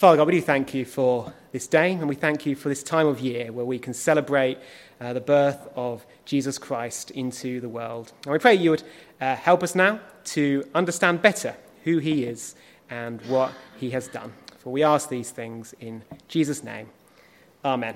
Father God, we do thank you for this day, and we thank you for this time of year where we can celebrate uh, the birth of Jesus Christ into the world. And we pray you would uh, help us now to understand better who he is and what he has done. For we ask these things in Jesus' name. Amen.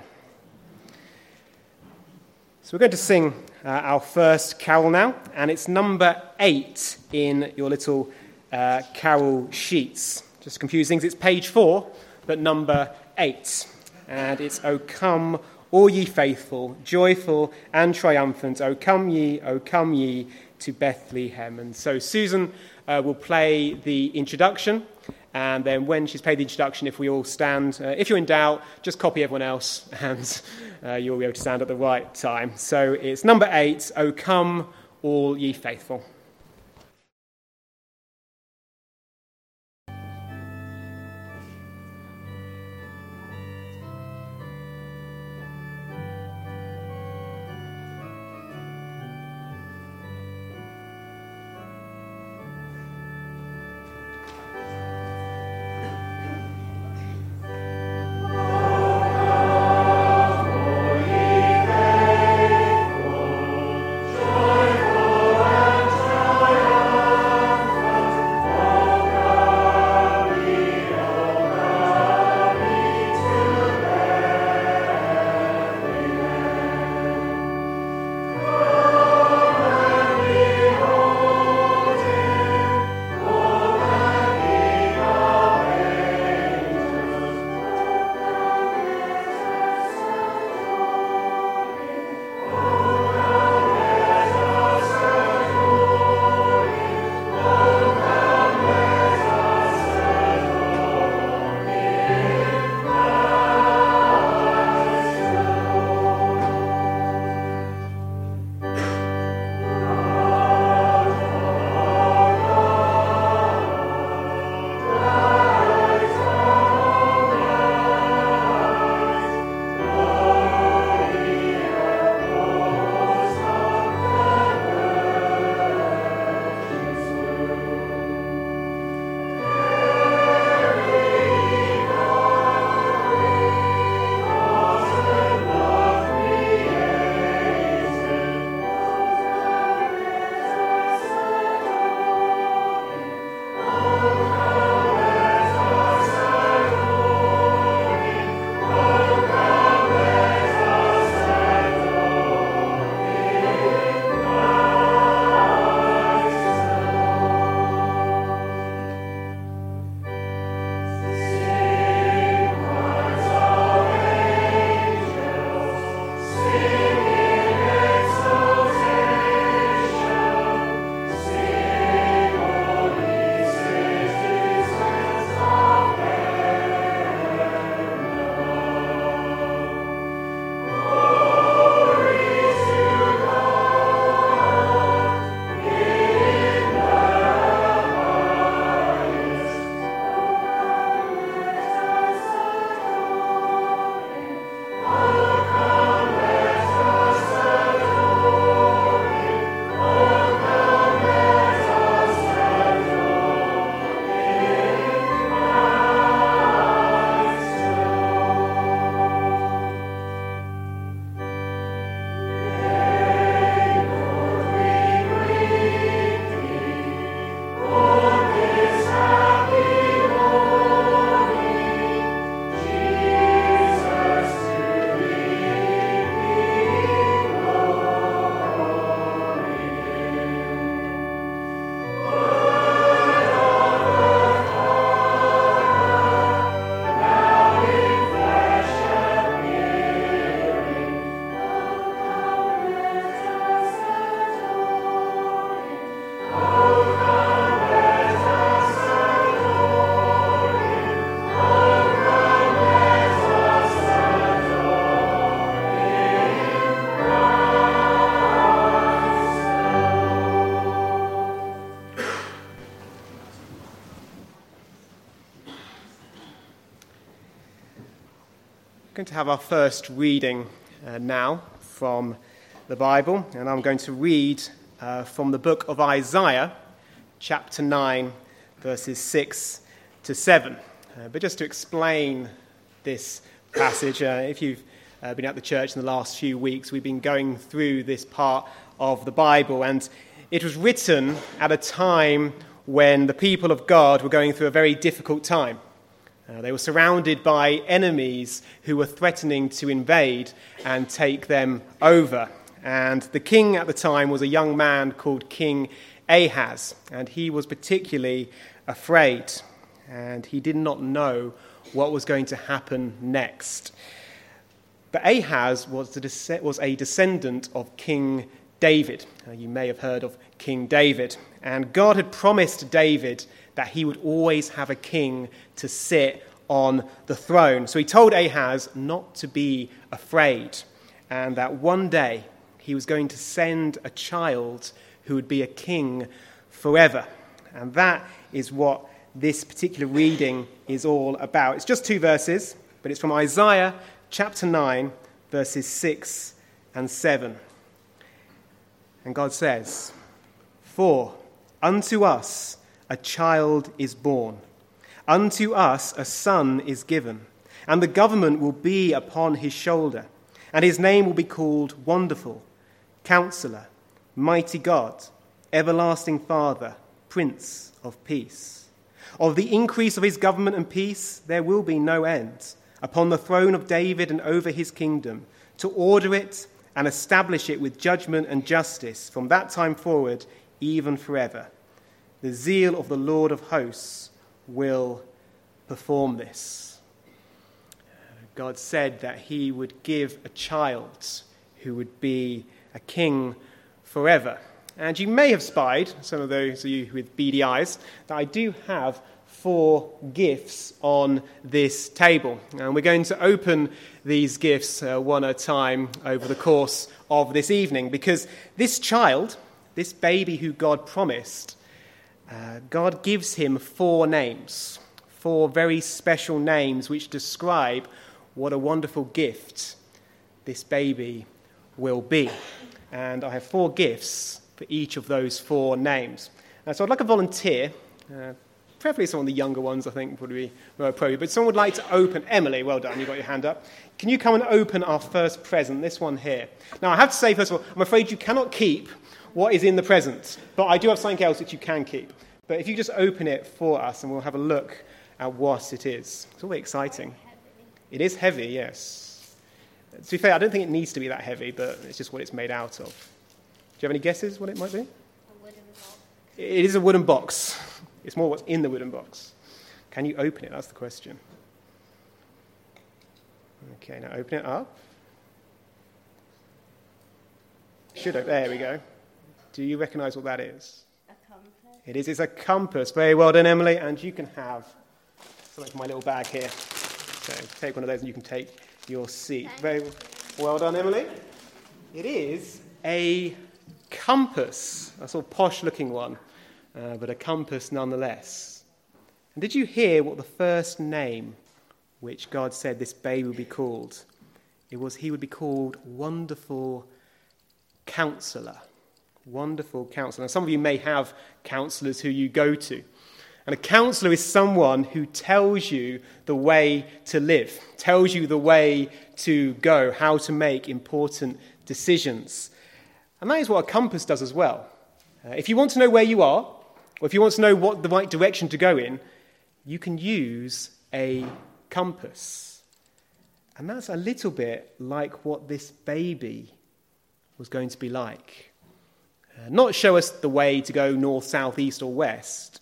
So we're going to sing uh, our first carol now, and it's number eight in your little uh, carol sheets. Just confuse things, it's page four, but number eight. And it's O come, all ye faithful, joyful and triumphant, O come ye, O come ye to Bethlehem. And so Susan uh, will play the introduction. And then when she's played the introduction, if we all stand, uh, if you're in doubt, just copy everyone else and uh, you'll be able to stand at the right time. So it's number eight, O come, all ye faithful. Have our first reading uh, now from the Bible, and I'm going to read uh, from the book of Isaiah, chapter 9, verses 6 to 7. Uh, but just to explain this passage, uh, if you've uh, been at the church in the last few weeks, we've been going through this part of the Bible, and it was written at a time when the people of God were going through a very difficult time. Uh, they were surrounded by enemies who were threatening to invade and take them over. And the king at the time was a young man called King Ahaz, and he was particularly afraid and he did not know what was going to happen next. But Ahaz was, a descendant of King David. Uh, you may have heard of King David. And God had promised David that he would always have a king to sit on the throne. So he told Ahaz not to be afraid, and that one day he was going to send a child who would be a king forever. And that is what this particular reading is all about. It's just two verses, but it's from Isaiah chapter 9, verses 6 and 7. And God says, For unto us a child is born, unto us a son is given, and the government will be upon his shoulder, and his name will be called Wonderful, Counselor, Mighty God, Everlasting Father, Prince of Peace. Of the increase of his government and peace, there will be no end upon the throne of David and over his kingdom, to order it and establish it with judgment and justice from that time forward, even forever. The zeal of the Lord of hosts will perform this. God said that he would give a child who would be a king forever. And you may have spied, some of those of you with beady eyes, that I do have four gifts on this table. And we're going to open these gifts uh, one at a time over the course of this evening because this child, this baby who God promised, uh, God gives him four names, four very special names which describe what a wonderful gift this baby will be. And I have four gifts for each of those four names. Uh, so I'd like a volunteer, uh, preferably some of the younger ones, I think, would be more appropriate. But someone would like to open. Emily, well done, you've got your hand up. Can you come and open our first present, this one here? Now, I have to say, first of all, I'm afraid you cannot keep what is in the present, but I do have something else that you can keep. But if you just open it for us and we'll have a look at what it is. It's all very exciting. It is heavy, yes. To be fair, I don't think it needs to be that heavy, but it's just what it's made out of. Do you have any guesses what it might be? A wooden box. It is a wooden box. It's more what's in the wooden box. Can you open it? That's the question. Okay, now open it up. Should open. There we go. Do you recognize what that is? A compass. It is. It's a compass. Very well done, Emily. And you can have something from my little bag here. So take one of those and you can take your seat. Very well done, Emily. It is a compass, a sort of posh looking one, uh, but a compass nonetheless. And did you hear what the first name which God said this baby would be called? It was he would be called Wonderful Counselor. Wonderful Counselor. Now, some of you may have counselors who you go to. And a counselor is someone who tells you the way to live, tells you the way to go, how to make important decisions. And that is what a compass does as well. Uh, if you want to know where you are, or if you want to know what the right direction to go in, you can use a compass. And that's a little bit like what this baby was going to be like. Uh, not show us the way to go north, south, east, or west,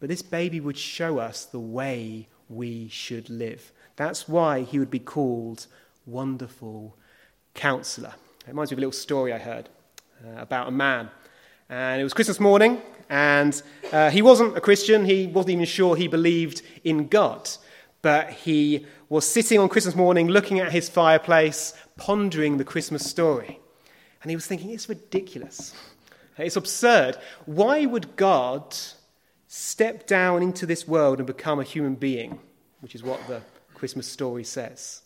but this baby would show us the way we should live. That's why he would be called Wonderful Counselor. It reminds me of a little story I heard uh, about a man. And it was Christmas morning, and uh, he wasn't a Christian. He wasn't even sure he believed in God. But he was sitting on Christmas morning looking at his fireplace, pondering the Christmas story. And he was thinking, it's ridiculous. It's absurd. Why would God step down into this world and become a human being? Which is what the Christmas story says.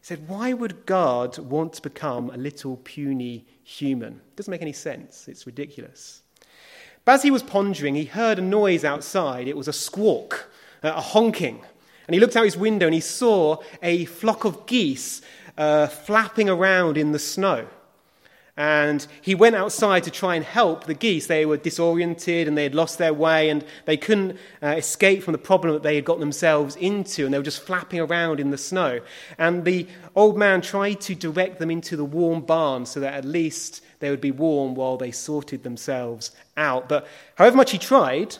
He said, Why would God want to become a little puny human? It doesn't make any sense. It's ridiculous. But as he was pondering, he heard a noise outside. It was a squawk, a honking. And he looked out his window and he saw a flock of geese uh, flapping around in the snow. And he went outside to try and help the geese. They were disoriented and they had lost their way and they couldn't uh, escape from the problem that they had got themselves into and they were just flapping around in the snow. And the old man tried to direct them into the warm barn so that at least they would be warm while they sorted themselves out. But however much he tried,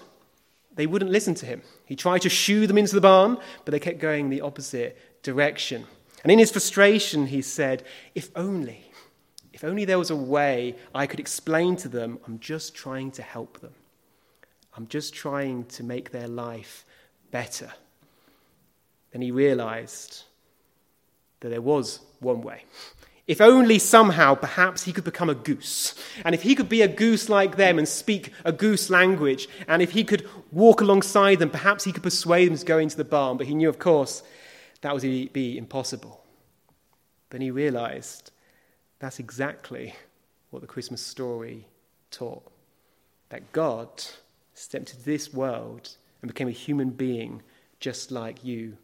they wouldn't listen to him. He tried to shoo them into the barn, but they kept going the opposite direction. And in his frustration, he said, If only if only there was a way I could explain to them, I'm just trying to help them. I'm just trying to make their life better. Then he realized that there was one way. If only somehow, perhaps he could become a goose. And if he could be a goose like them and speak a goose language, and if he could walk alongside them, perhaps he could persuade them to go into the barn. But he knew, of course, that would be impossible. Then he realized that's exactly what the Christmas story taught. That God stepped into this world and became a human being just like you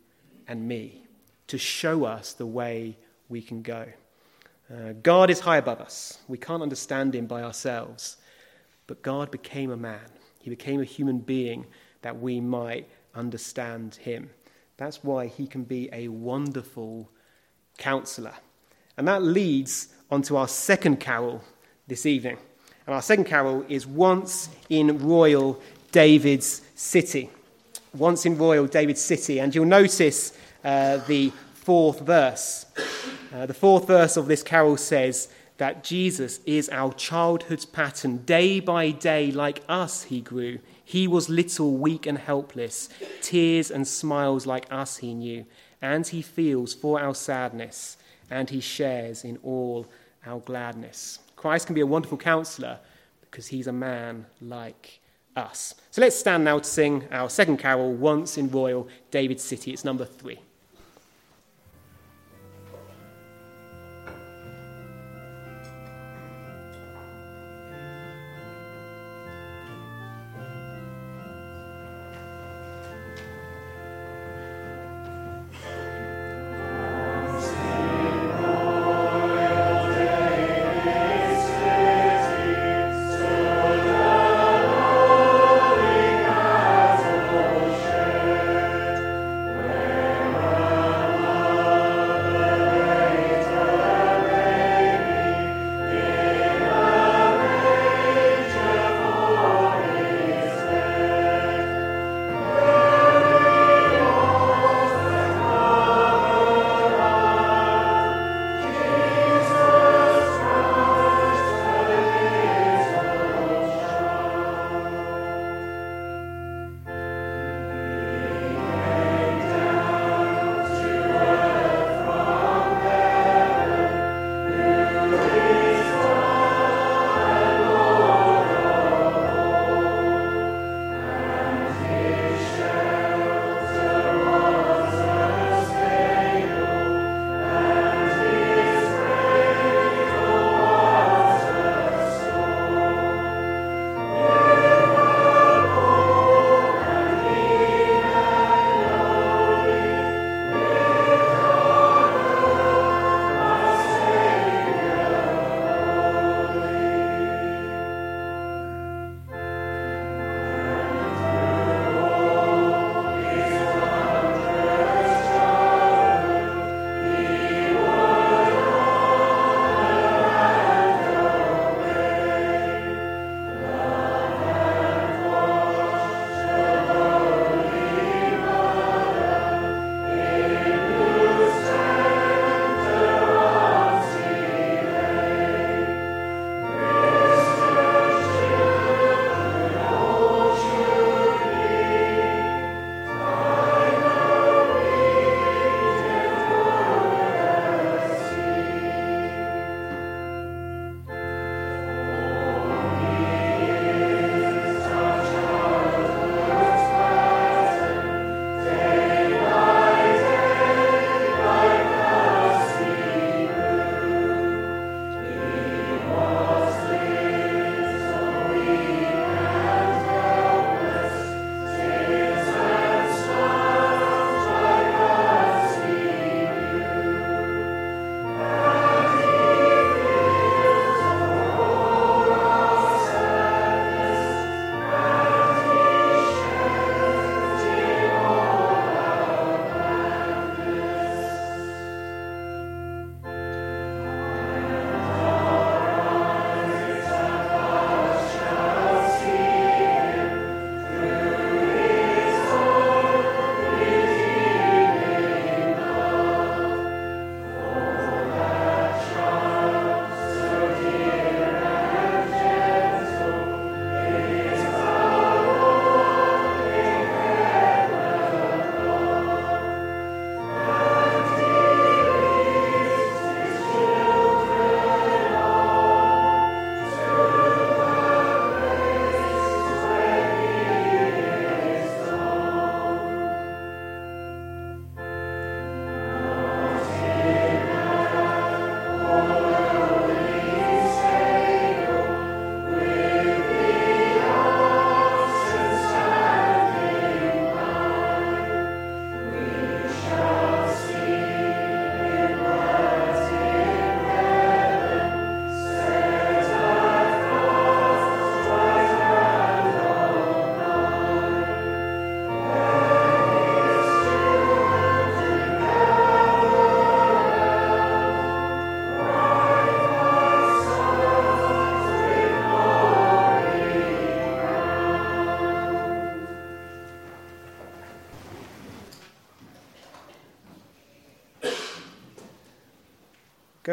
and me to show us the way we can go. Uh, God is high above us. We can't understand him by ourselves. But God became a man, he became a human being that we might understand him. That's why he can be a wonderful counselor. And that leads onto our second carol this evening. And our second carol is Once in Royal David's City. Once in Royal David's City. And you'll notice uh, the fourth verse. Uh, the fourth verse of this carol says that Jesus is our childhood's pattern. Day by day, like us, he grew. He was little, weak, and helpless. Tears and smiles like us he knew. And he feels for our sadness, and he shares in all our gladness. Christ can be a wonderful counselor because he's a man like us. So let's stand now to sing our second carol, Once in Royal David City. It's number three.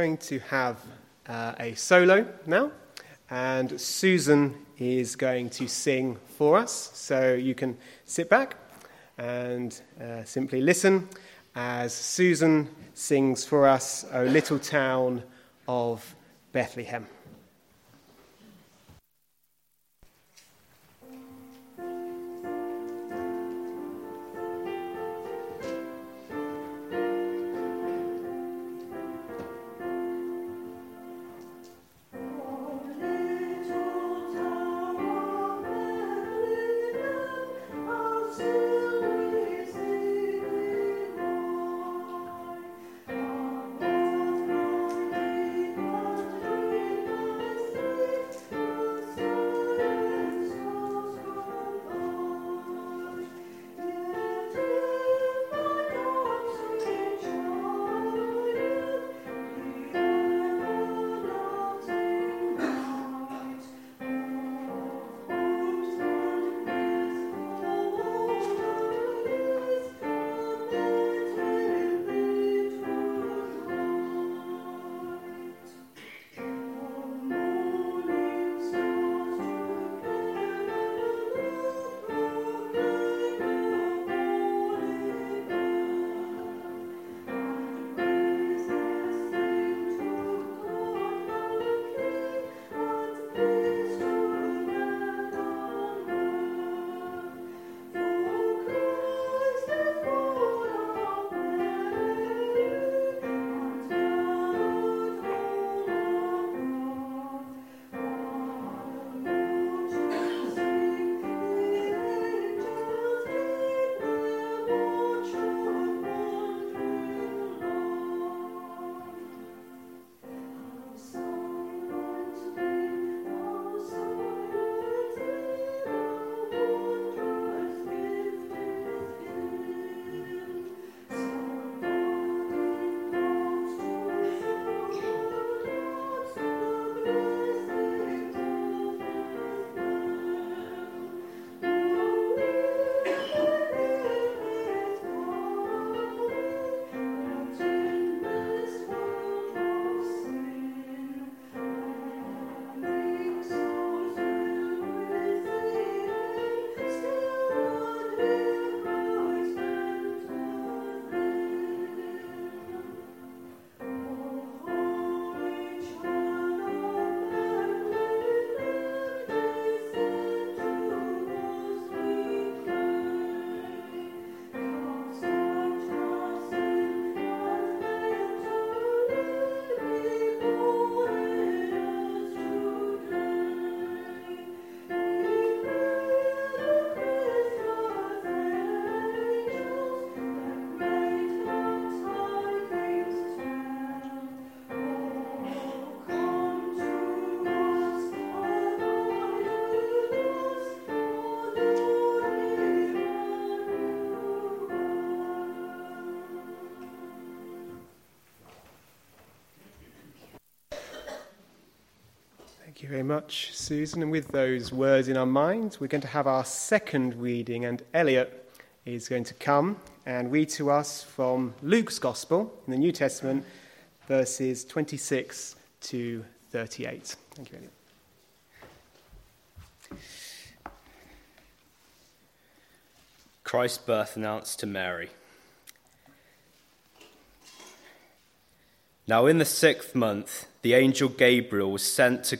Going to have uh, a solo now, and Susan is going to sing for us. So you can sit back and uh, simply listen as Susan sings for us, O Little Town of Bethlehem. Thank you very much, Susan. And with those words in our minds, we're going to have our second reading, and Elliot is going to come and read to us from Luke's Gospel in the New Testament, verses 26 to 38. Thank you, Elliot. Christ's birth announced to Mary. Now, in the sixth month, the angel Gabriel was sent to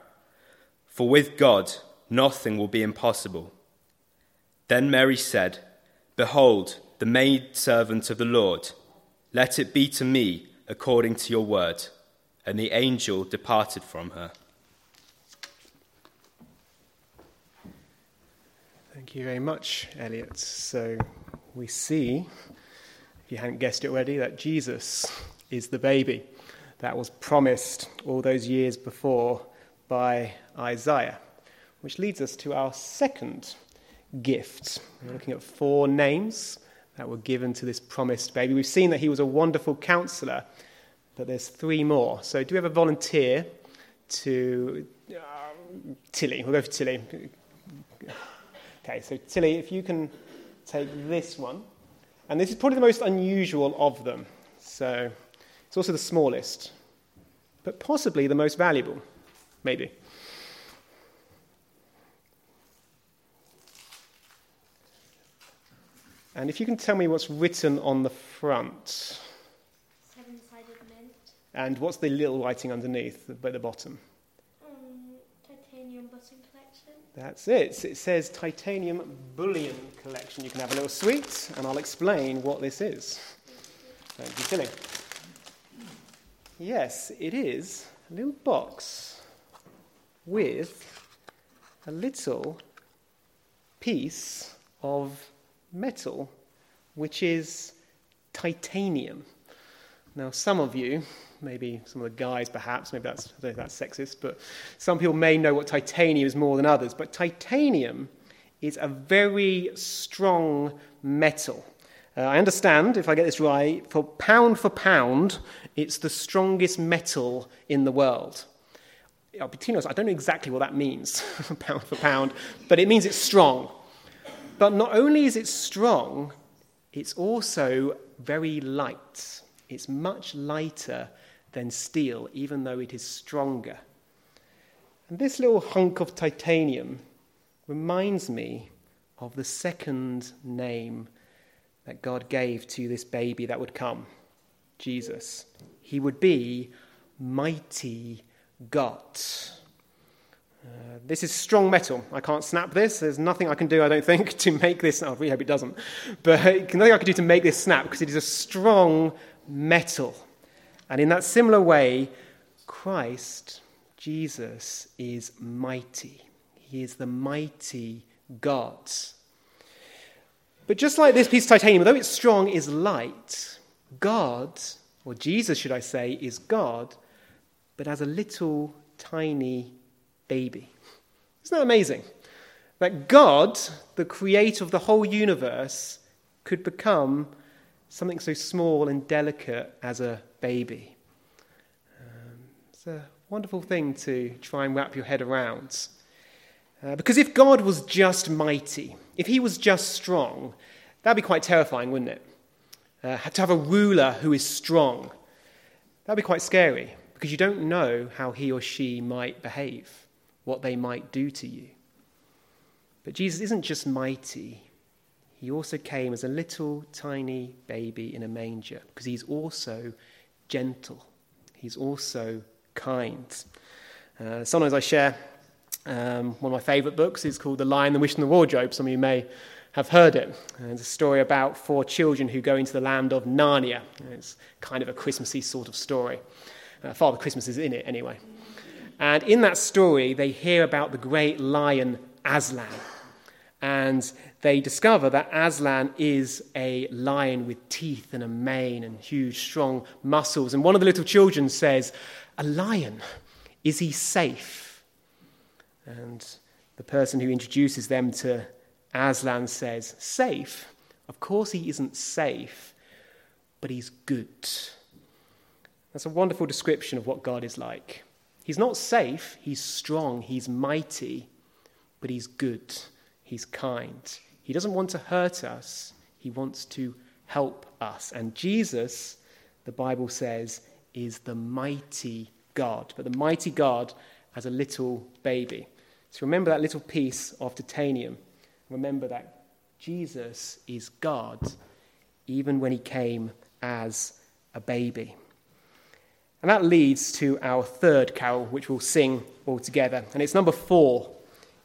For with God, nothing will be impossible. Then Mary said, Behold, the maidservant of the Lord, let it be to me according to your word. And the angel departed from her. Thank you very much, Elliot. So we see, if you hadn't guessed it already, that Jesus is the baby that was promised all those years before by Isaiah, which leads us to our second gift. We're looking at four names that were given to this promised baby. We've seen that he was a wonderful counselor, but there's three more. So, do we have a volunteer to. Uh, Tilly, we'll go for Tilly. Okay, so Tilly, if you can take this one. And this is probably the most unusual of them. So it's also the smallest, but possibly the most valuable, maybe. And if you can tell me what's written on the front. Seven sided mint. And what's the little writing underneath, at the bottom? Um, titanium button collection. That's it. It says Titanium Bullion Collection. You can have a little sweet, and I'll explain what this is. Thank you, Tilly. Yes, it is a little box with a little piece of metal, which is titanium. Now, some of you, maybe some of the guys perhaps, maybe that's, that's sexist, but some people may know what titanium is more than others. But titanium is a very strong metal. Uh, I understand, if I get this right, for pound for pound, it's the strongest metal in the world. Honest, I don't know exactly what that means, pound for pound, but it means it's strong. But not only is it strong, it's also very light. It's much lighter than steel, even though it is stronger. And this little hunk of titanium reminds me of the second name that God gave to this baby that would come Jesus. He would be Mighty God. Uh, this is strong metal. I can't snap this. There's nothing I can do, I don't think, to make this. I really hope it doesn't. But nothing I can do to make this snap because it is a strong metal. And in that similar way, Christ, Jesus, is mighty. He is the mighty God. But just like this piece of titanium, though it's strong, is light, God, or Jesus, should I say, is God, but as a little tiny baby. Isn't that amazing? That God, the creator of the whole universe, could become something so small and delicate as a baby. Um, it's a wonderful thing to try and wrap your head around. Uh, because if God was just mighty, if he was just strong, that'd be quite terrifying, wouldn't it? Uh, to have a ruler who is strong, that'd be quite scary because you don't know how he or she might behave what they might do to you. But Jesus isn't just mighty, he also came as a little tiny baby in a manger because he's also gentle, he's also kind. Uh, sometimes I share um, one of my favourite books is called The Lion, the Witch, and the Wardrobe. Some of you may have heard it. it's a story about four children who go into the land of Narnia. It's kind of a Christmassy sort of story. Uh, Father Christmas is in it anyway. And in that story, they hear about the great lion Aslan. And they discover that Aslan is a lion with teeth and a mane and huge, strong muscles. And one of the little children says, A lion, is he safe? And the person who introduces them to Aslan says, Safe? Of course he isn't safe, but he's good. That's a wonderful description of what God is like. He's not safe, he's strong, he's mighty, but he's good, he's kind. He doesn't want to hurt us, he wants to help us. And Jesus, the Bible says, is the mighty God, but the mighty God as a little baby. So remember that little piece of titanium. Remember that Jesus is God, even when he came as a baby. And that leads to our third carol, which we'll sing all together. And it's number four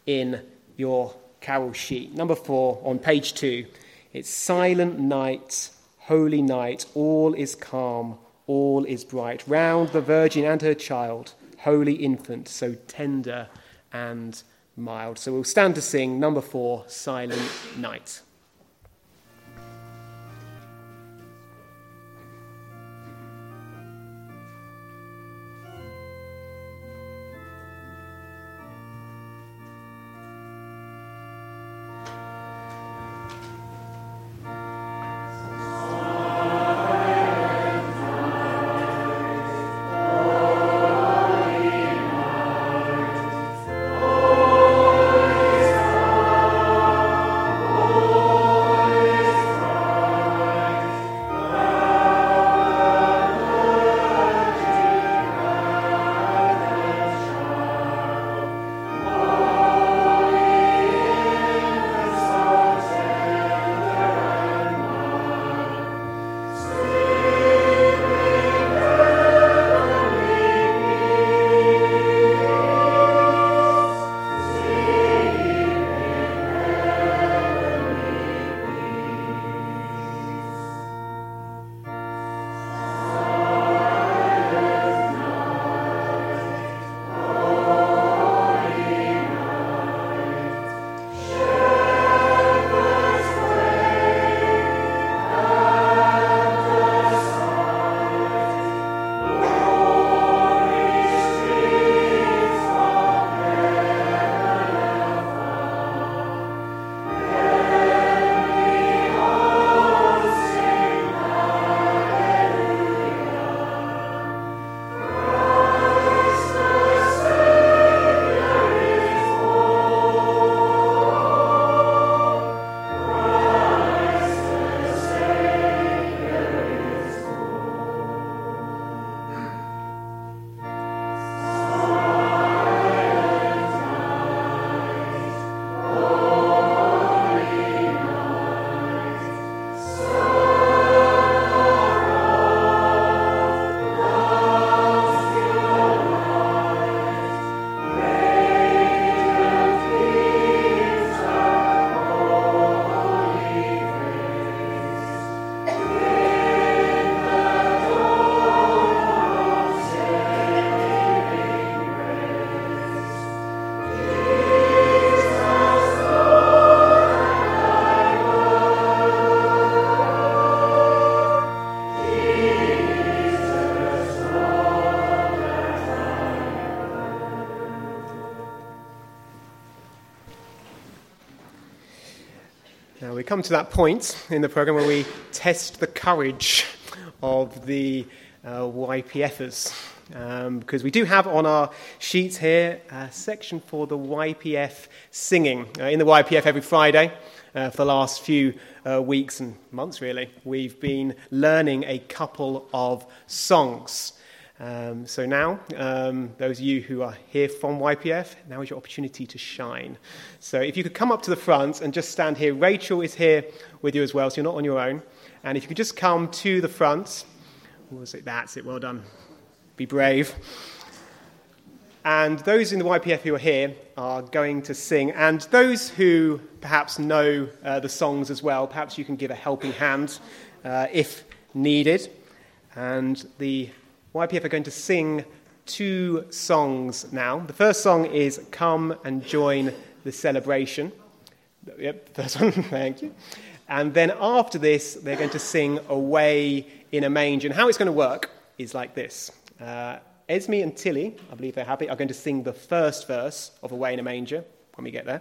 in your carol sheet. Number four on page two. It's Silent Night, Holy Night, all is calm, all is bright. Round the Virgin and her child, holy infant, so tender and mild. So we'll stand to sing number four, Silent Night. Come to that point in the program where we test the courage of the uh, YPFers. Um, because we do have on our sheets here a section for the YPF singing. Uh, in the YPF every Friday, uh, for the last few uh, weeks and months, really, we've been learning a couple of songs. Um, so now, um, those of you who are here from YPF, now is your opportunity to shine. So if you could come up to the front and just stand here. Rachel is here with you as well, so you're not on your own. And if you could just come to the front. Was it? That's it. Well done. Be brave. And those in the YPF who are here are going to sing. And those who perhaps know uh, the songs as well, perhaps you can give a helping hand uh, if needed. And the YPF are going to sing two songs now. The first song is Come and Join the Celebration. Yep, first one, thank you. And then after this, they're going to sing Away in a Manger. And how it's going to work is like this uh, Esme and Tilly, I believe they're happy, are going to sing the first verse of Away in a Manger when we get there.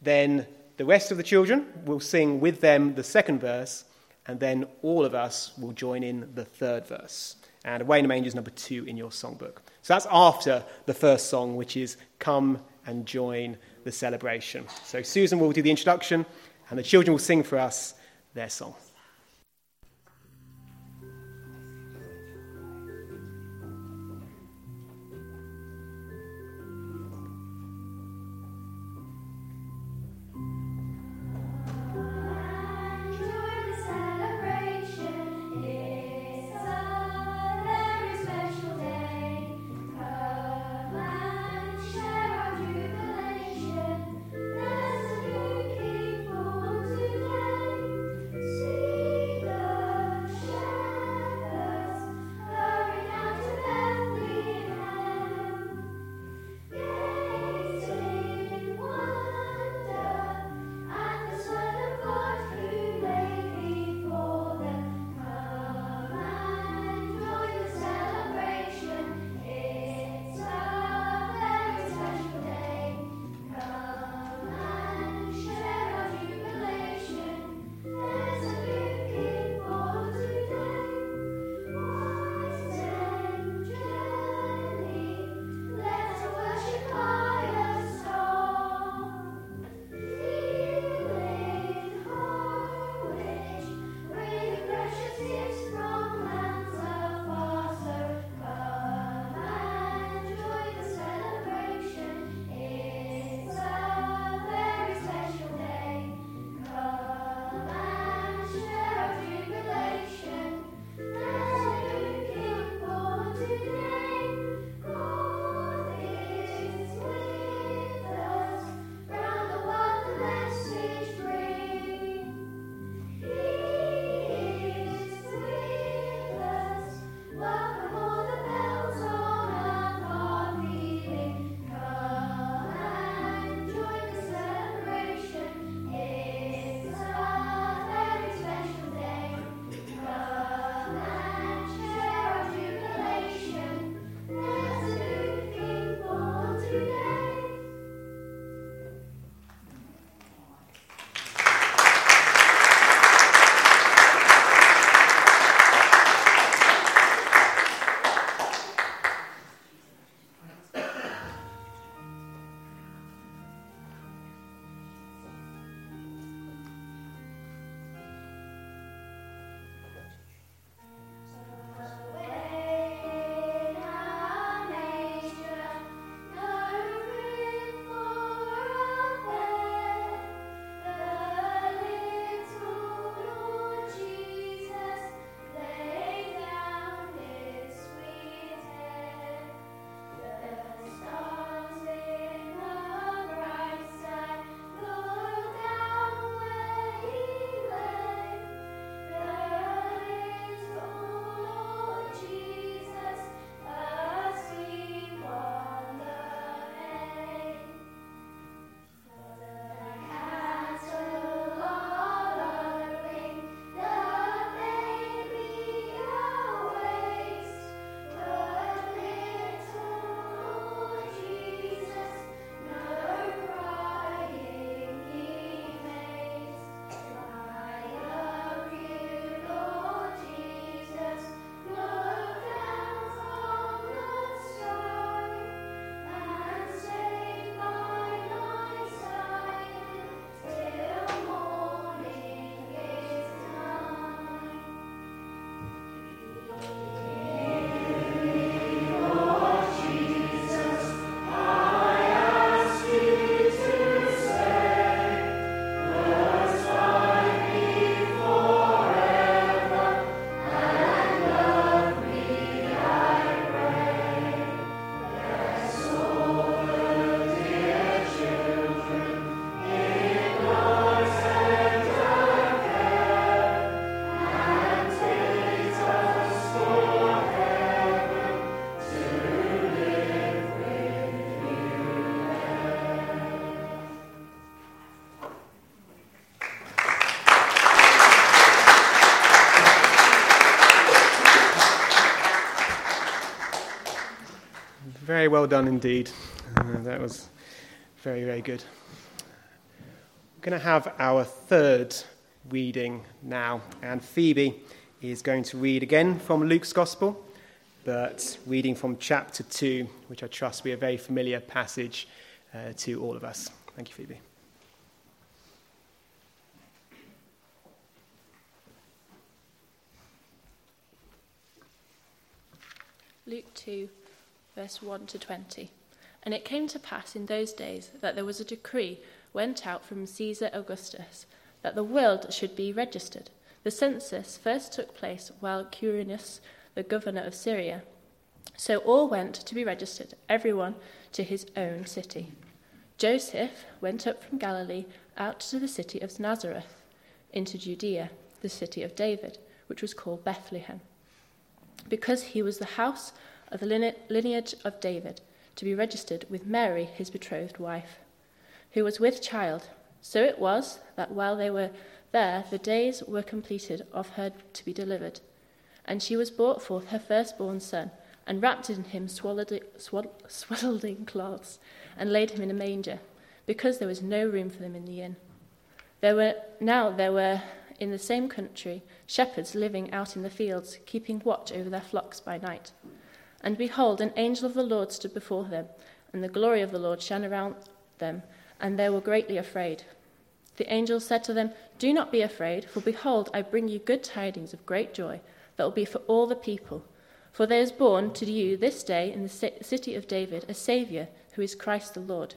Then the rest of the children will sing with them the second verse, and then all of us will join in the third verse. And the Manger is number two in your songbook. So that's after the first song, which is Come and Join the Celebration. So Susan will do the introduction, and the children will sing for us their song. Very well done indeed. Uh, that was very, very good. We're going to have our third reading now, and Phoebe is going to read again from Luke's Gospel, but reading from chapter 2, which I trust will be a very familiar passage uh, to all of us. Thank you, Phoebe. Luke 2, verse 1 to 20. And it came to pass in those days that there was a decree went out from Caesar Augustus that the world should be registered. The census first took place while Quirinus, the governor of Syria. So all went to be registered, everyone to his own city. Joseph went up from Galilee out to the city of Nazareth, into Judea, the city of David, which was called Bethlehem because he was the house of the lineage of David, to be registered with Mary, his betrothed wife, who was with child. So it was that while they were there, the days were completed of her to be delivered. And she was brought forth her firstborn son, and wrapped in him swaddling cloths, and laid him in a manger, because there was no room for them in the inn. There were now there were in the same country shepherds living out in the fields, keeping watch over their flocks by night. And behold, an angel of the Lord stood before them, and the glory of the Lord shone around them, and they were greatly afraid. The angel said to them, Do not be afraid, for behold, I bring you good tidings of great joy that will be for all the people. For there is born to you this day in the city of David a Saviour, who is Christ the Lord.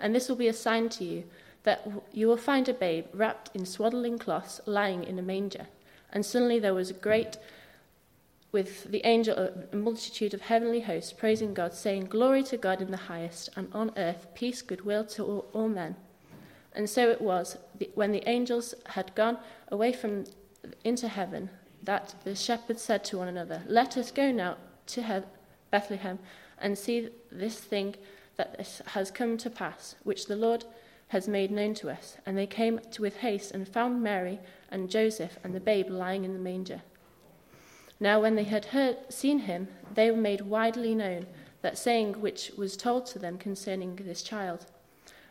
And this will be a sign to you that you will find a babe wrapped in swaddling cloths lying in a manger. And suddenly there was a great, with the angel, a multitude of heavenly hosts praising God, saying, Glory to God in the highest, and on earth peace, goodwill to all, all men. And so it was, when the angels had gone away from into heaven, that the shepherds said to one another, Let us go now to Bethlehem and see this thing that has come to pass, which the Lord has made known to us. And they came with haste and found Mary and Joseph and the babe lying in the manger. Now, when they had heard, seen him, they were made widely known that saying which was told to them concerning this child.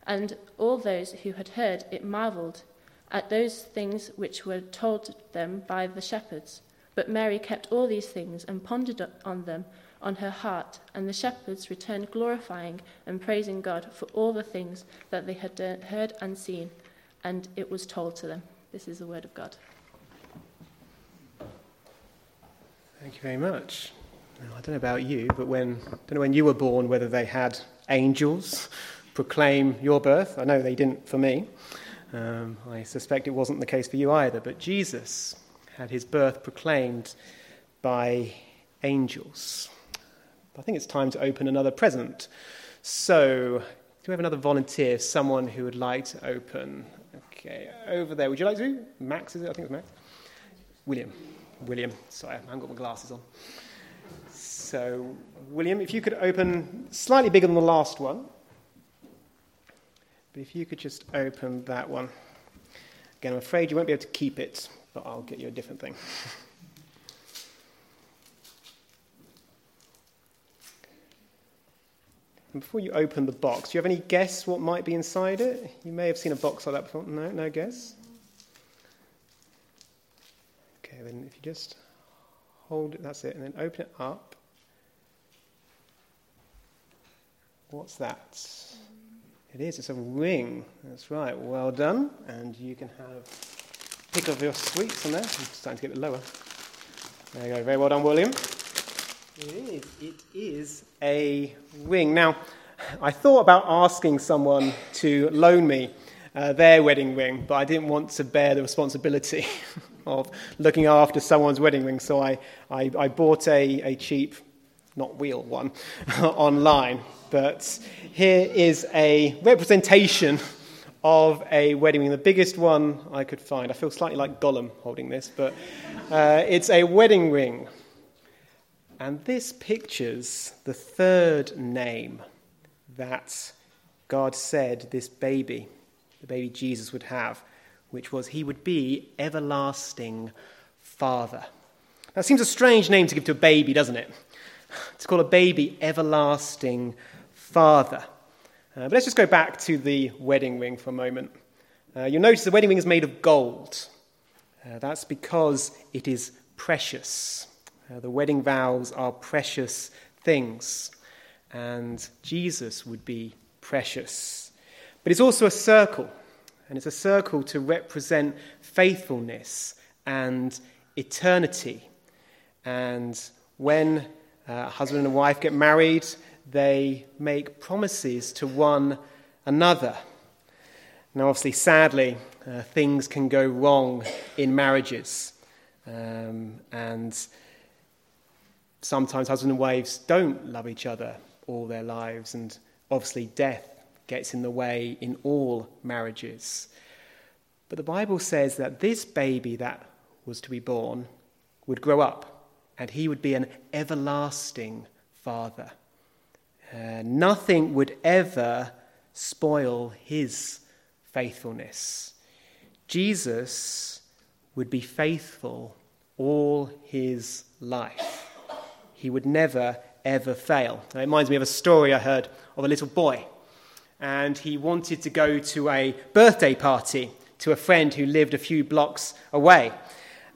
And all those who had heard it marveled at those things which were told them by the shepherds. But Mary kept all these things and pondered on them on her heart, and the shepherds returned glorifying and praising God for all the things that they had heard and seen, and it was told to them. This is the word of God. Thank you very much. Now, I don't know about you, but when I don't know when you were born whether they had angels proclaim your birth. I know they didn't for me. Um, I suspect it wasn't the case for you either. But Jesus had his birth proclaimed by angels. I think it's time to open another present. So, do we have another volunteer, someone who would like to open? Okay, over there. Would you like to? Max, is it? I think it's Max. William. William. Sorry, I haven't got my glasses on. So, William, if you could open slightly bigger than the last one. But if you could just open that one. Again, I'm afraid you won't be able to keep it, but I'll get you a different thing. And before you open the box, do you have any guess what might be inside it? You may have seen a box like that before. No, no guess? Okay, then if you just hold it, that's it, and then open it up. What's that? It is, it's a ring. That's right, well done. And you can have pick of your sweets on there. I'm starting to get a bit lower. There you go, very well done, William. It is. It is a ring. Now, I thought about asking someone to loan me uh, their wedding ring, but I didn't want to bear the responsibility of looking after someone's wedding ring, so I, I, I bought a, a cheap, not real one, online. But here is a representation of a wedding ring, the biggest one I could find. I feel slightly like Gollum holding this, but uh, it's a wedding ring and this pictures the third name that God said this baby, the baby Jesus, would have, which was he would be everlasting Father. That seems a strange name to give to a baby, doesn't it? To call a baby everlasting Father. Uh, but let's just go back to the wedding ring for a moment. Uh, you'll notice the wedding ring is made of gold. Uh, that's because it is precious. Uh, the wedding vows are precious things, and Jesus would be precious. But it's also a circle, and it's a circle to represent faithfulness and eternity. And when uh, husband and wife get married, they make promises to one another. Now, obviously, sadly, uh, things can go wrong in marriages. Um, and sometimes husbands and wives don't love each other all their lives, and obviously, death gets in the way in all marriages. But the Bible says that this baby that was to be born would grow up and he would be an everlasting father. Uh, nothing would ever spoil his faithfulness. Jesus would be faithful all his life. He would never, ever fail. It reminds me of a story I heard of a little boy. And he wanted to go to a birthday party to a friend who lived a few blocks away.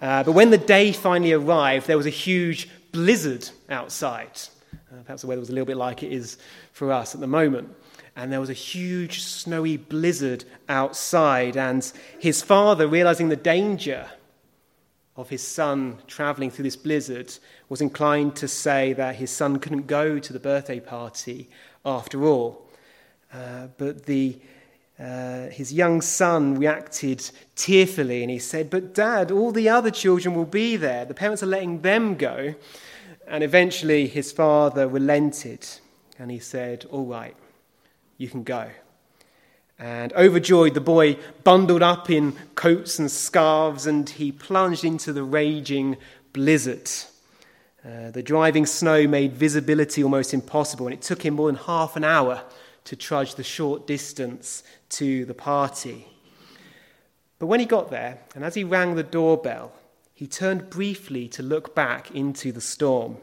Uh, but when the day finally arrived, there was a huge blizzard outside. Uh, perhaps the weather was a little bit like it is for us at the moment. And there was a huge snowy blizzard outside. And his father, realizing the danger of his son traveling through this blizzard, was inclined to say that his son couldn't go to the birthday party after all. Uh, but the uh, his young son reacted tearfully and he said, But dad, all the other children will be there. The parents are letting them go. And eventually his father relented and he said, All right, you can go. And overjoyed, the boy bundled up in coats and scarves and he plunged into the raging blizzard. Uh, the driving snow made visibility almost impossible, and it took him more than half an hour to trudge the short distance to the party. But when he got there, and as he rang the doorbell, he turned briefly to look back into the storm,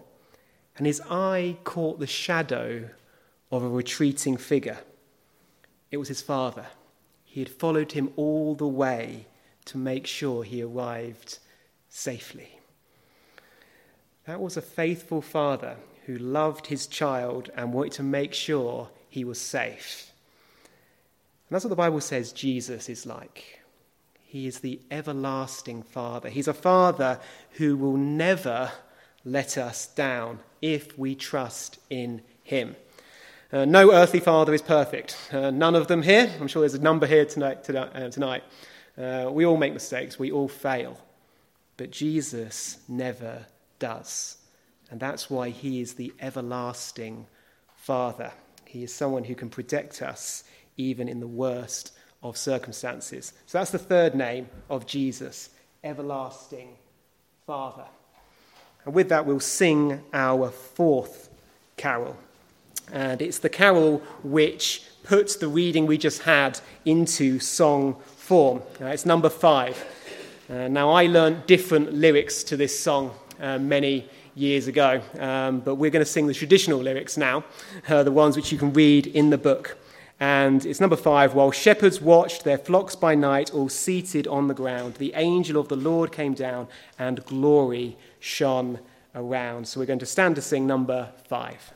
and his eye caught the shadow of a retreating figure. It was his father. He had followed him all the way to make sure he arrived safely. That was a faithful father who loved his child and wanted to make sure he was safe. And that's what the Bible says Jesus is like. He is the everlasting Father. He's a Father who will never let us down if we trust in Him. Uh, no earthly father is perfect. Uh, none of them here. I'm sure there's a number here tonight. Uh, tonight. Uh, we all make mistakes. We all fail. But Jesus never does. And that's why he is the everlasting Father. He is someone who can protect us even in the worst of circumstances. So that's the third name of Jesus, Everlasting Father. And with that, we'll sing our fourth carol. And it's the carol which puts the reading we just had into song form. Uh, it's number five. Uh, now, I learned different lyrics to this song uh, many years ago. Um, but we're going to sing the traditional lyrics now, uh, the ones which you can read in the book. And it's number five. While shepherds watched their flocks by night, all seated on the ground, the angel of the Lord came down, and glory shone around. So we're going to stand to sing number five.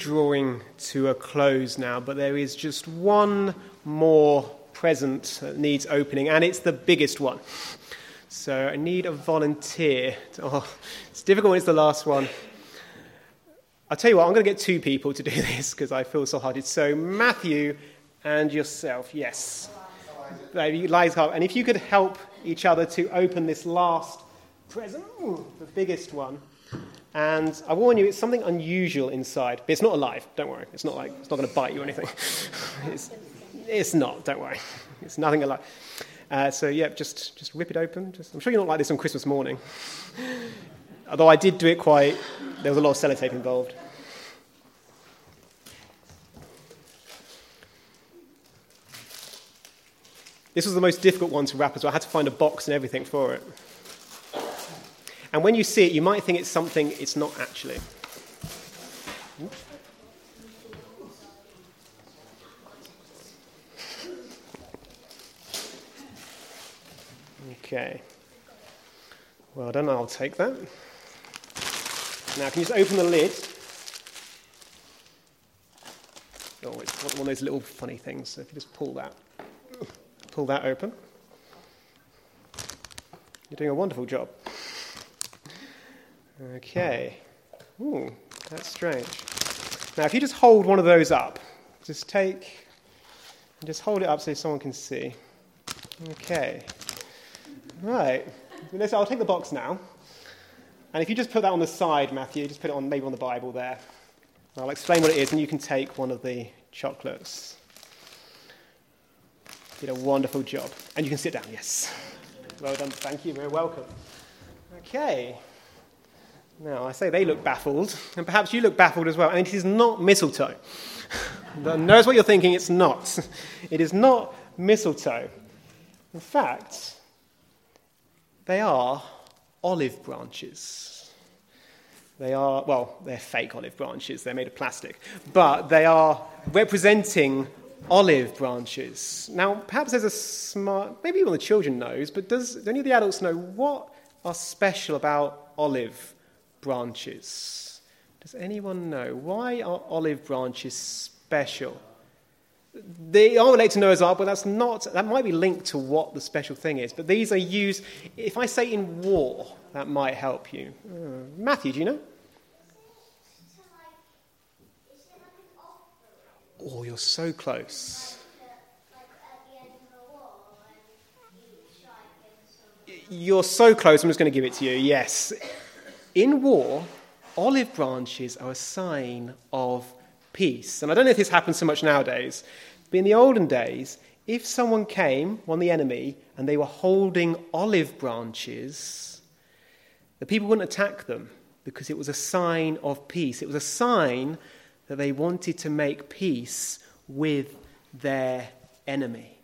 Drawing to a close now, but there is just one more present that needs opening, and it's the biggest one. So I need a volunteer. Oh, it's difficult when it's the last one. I'll tell you what, I'm going to get two people to do this because I feel so hard. So Matthew and yourself, yes. Liza, and if you could help each other to open this last present, the biggest one. And I warn you, it's something unusual inside. But it's not alive, don't worry. It's not like, it's not going to bite you or anything. it's, it's not, don't worry. It's nothing alive. Uh, so, yeah, just, just rip it open. Just, I'm sure you're not like this on Christmas morning. Although I did do it quite, there was a lot of sellotape involved. This was the most difficult one to wrap as well. I had to find a box and everything for it. And when you see it, you might think it's something it's not actually. Okay. Well done, I'll take that. Now, can you just open the lid? Oh, it's one of those little funny things. So if you just pull that, pull that open. You're doing a wonderful job. Okay. Ooh, that's strange. Now, if you just hold one of those up, just take just hold it up so someone can see. Okay. Right. I'll take the box now. And if you just put that on the side, Matthew, just put it on maybe on the Bible there. I'll explain what it is, and you can take one of the chocolates. You did a wonderful job. And you can sit down, yes. Well done. Thank you. Very welcome. Okay. Now, I say they look baffled, and perhaps you look baffled as well. And it is not mistletoe. Notice what you're thinking, it's not. It is not mistletoe. In fact, they are olive branches. They are, well, they're fake olive branches, they're made of plastic, but they are representing olive branches. Now, perhaps there's a smart, maybe even the children knows, but does, do any of the adults know what are special about olive branches. Does anyone know? Why are olive branches special? They are related to Noah's Ark, but that's not, that might be linked to what the special thing is. But these are used, if I say in war, that might help you. Uh, Matthew, do you know? Oh, you're so close. You're so close, I'm just going to give it to you. Yes. In war, olive branches are a sign of peace. And I don't know if this happens so much nowadays, but in the olden days, if someone came, one the enemy, and they were holding olive branches, the people wouldn't attack them because it was a sign of peace. It was a sign that they wanted to make peace with their enemy.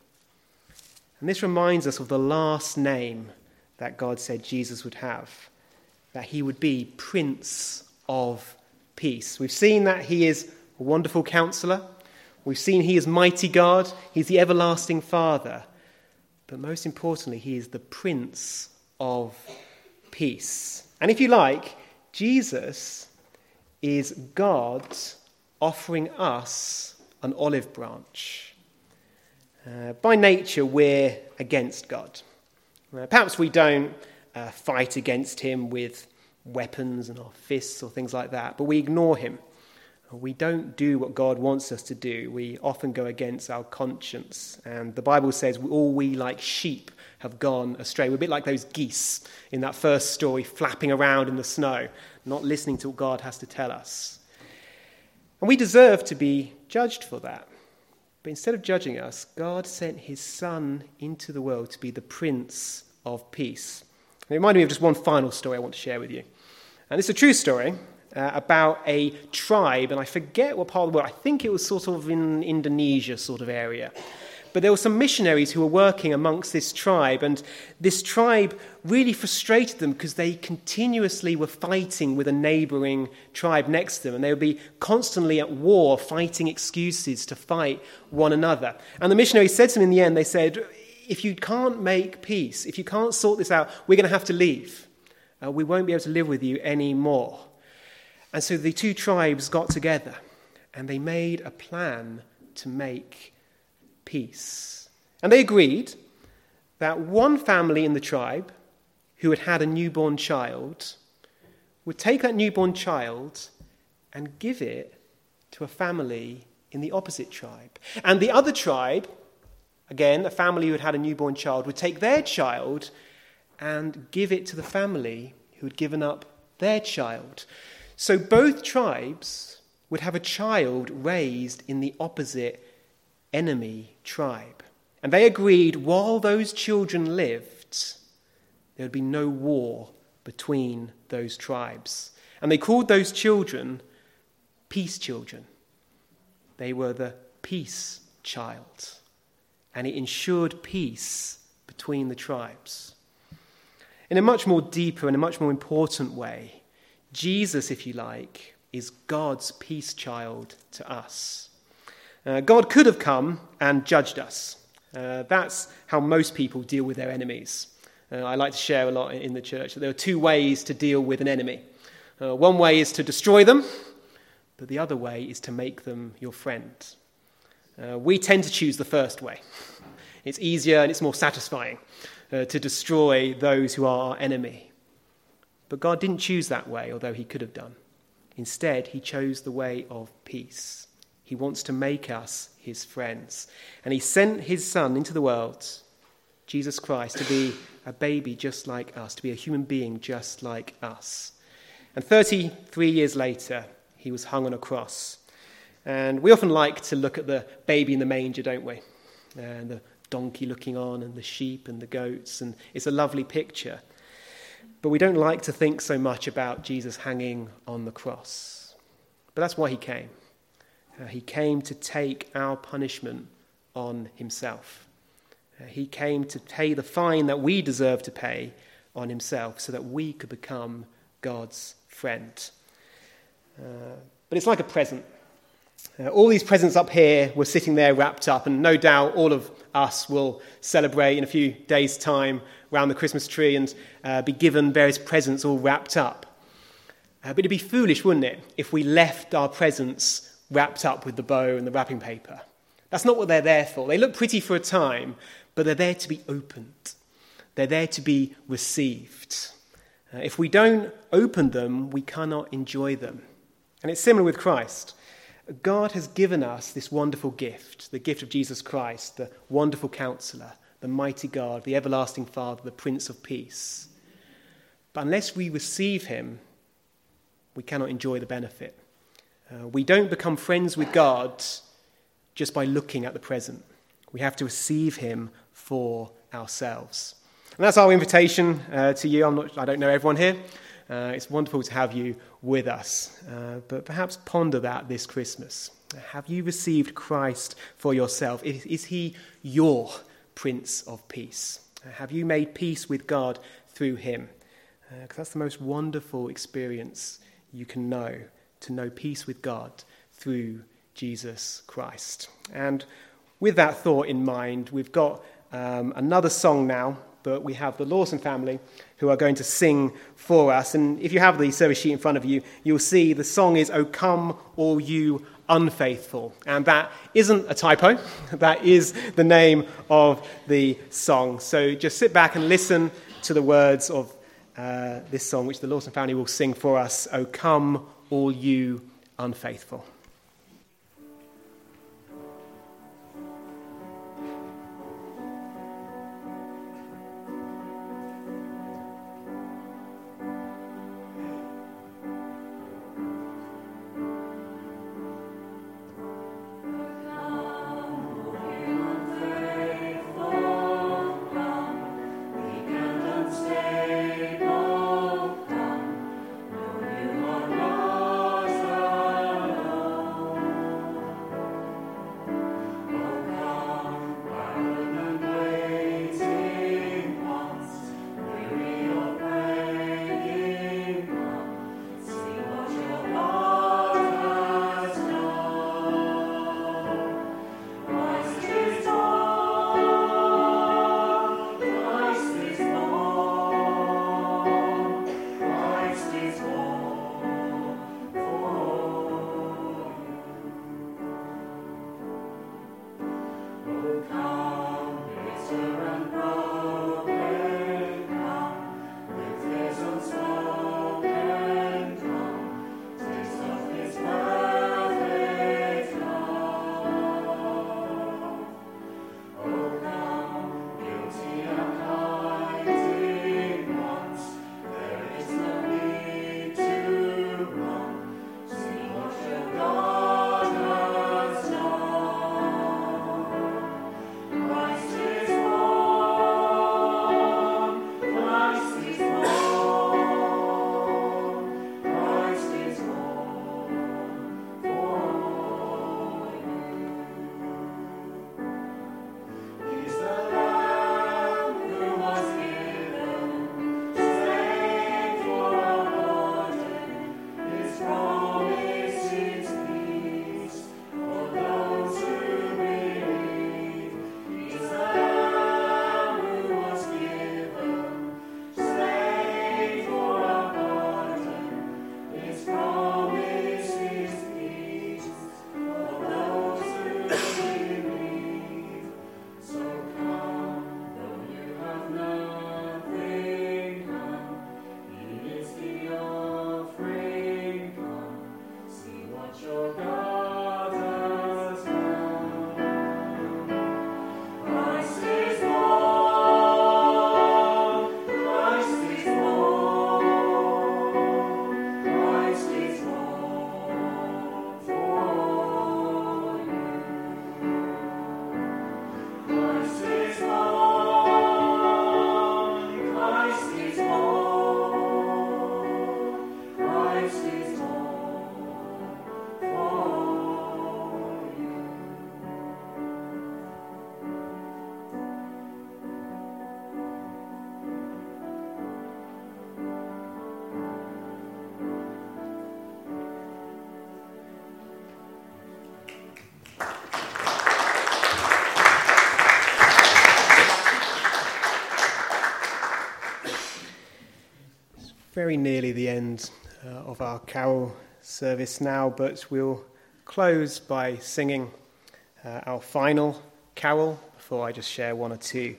And this reminds us of the last name that God said Jesus would have that he would be Prince of Peace. We've seen that he is a wonderful counselor. We've seen he is mighty God. He's the everlasting Father. But most importantly, he is the Prince of Peace. And if you like, Jesus is God offering us an olive branch. Uh, by nature, we're against God. Uh, perhaps we don't uh, fight against him with weapons and our fists or things like that, but we ignore him. We don't do what God wants us to do. We often go against our conscience. And the Bible says, all we like sheep have gone astray. We're a bit like those geese in that first story, flapping around in the snow, not listening to what God has to tell us. And we deserve to be judged for that. But instead of judging us, God sent his Son into the world to be the Prince of Peace. It reminded me of just one final story I want to share with you. And it's a true story uh, about a tribe, and I forget what part of the world, I think it was sort of in Indonesia sort of area. But there were some missionaries who were working amongst this tribe, and this tribe really frustrated them because they continuously were fighting with a neighboring tribe next to them, and they would be constantly at war, fighting excuses to fight one another. And the missionaries said to them in the end, they said, if you can't make peace, if you can't sort this out, we're going to have to leave. Uh, we won't be able to live with you anymore. And so the two tribes got together and they made a plan to make peace. And they agreed that one family in the tribe who had had a newborn child would take that newborn child and give it to a family in the opposite tribe. And the other tribe, again, a family who had had a newborn child, would take their child and give it to the family who had given up their child. So both tribes would have a child raised in the opposite enemy tribe. And they agreed while those children lived, there would be no war between those tribes. And they called those children peace children. They were the peace child. And it ensured peace between the tribes. In a much more deeper and a much more important way, Jesus, if you like, is God's peace child to us. Uh, God could have come and judged us. Uh, that's how most people deal with their enemies. Uh, I like to share a lot in the church that there are two ways to deal with an enemy. Uh, one way is to destroy them, but the other way is to make them your friend. Uh, we tend to choose the first way. It's easier and it's more satisfying uh, to destroy those who are our enemy. But God didn't choose that way, although He could have done. Instead, He chose the way of peace. He wants to make us His friends. And He sent His Son into the world, Jesus Christ, to be a baby just like us, to be a human being just like us. And 33 years later, He was hung on a cross. And we often like to look at the baby in the manger, don't we? And the donkey looking on, and the sheep and the goats, and it's a lovely picture. But we don't like to think so much about Jesus hanging on the cross. But that's why he came. Uh, he came to take our punishment on himself. Uh, he came to pay the fine that we deserve to pay on himself so that we could become God's friend. Uh, but it's like a present. Uh, all these presents up here were sitting there wrapped up, and no doubt all of us will celebrate in a few days' time around the Christmas tree and uh, be given various presents all wrapped up. Uh, but it'd be foolish, wouldn't it, if we left our presents wrapped up with the bow and the wrapping paper? That's not what they're there for. They look pretty for a time, but they're there to be opened, they're there to be received. Uh, if we don't open them, we cannot enjoy them. And it's similar with Christ. God has given us this wonderful gift, the gift of Jesus Christ, the wonderful counselor, the mighty God, the everlasting Father, the Prince of Peace. But unless we receive him, we cannot enjoy the benefit. Uh, we don't become friends with God just by looking at the present. We have to receive him for ourselves. And that's our invitation uh, to you. I'm not, I don't know everyone here. Uh, it's wonderful to have you with us. Uh, but perhaps ponder that this Christmas. Have you received Christ for yourself? Is, is he your Prince of Peace? Have you made peace with God through him? Because uh, that's the most wonderful experience you can know to know peace with God through Jesus Christ. And with that thought in mind, we've got um, another song now but we have the Lawson family who are going to sing for us. And if you have the service sheet in front of you, you'll see the song is O Come All You Unfaithful. And that isn't a typo, that is the name of the song. So just sit back and listen to the words of uh, this song, which the Lawson family will sing for us O Come All You Unfaithful. Very nearly the end uh, of our carol service now, but we'll close by singing uh, our final carol before I just share one or two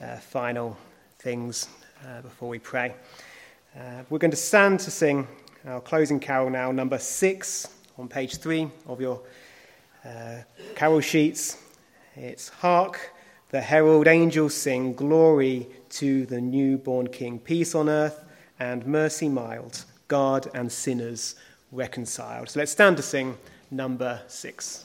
uh, final things uh, before we pray. Uh, we're going to stand to sing our closing carol now, number six on page three of your uh, carol sheets. It's Hark, the herald angels sing, Glory to the newborn King, peace on earth and mercy mild, God and sinners reconciled. So let's stand to sing number six.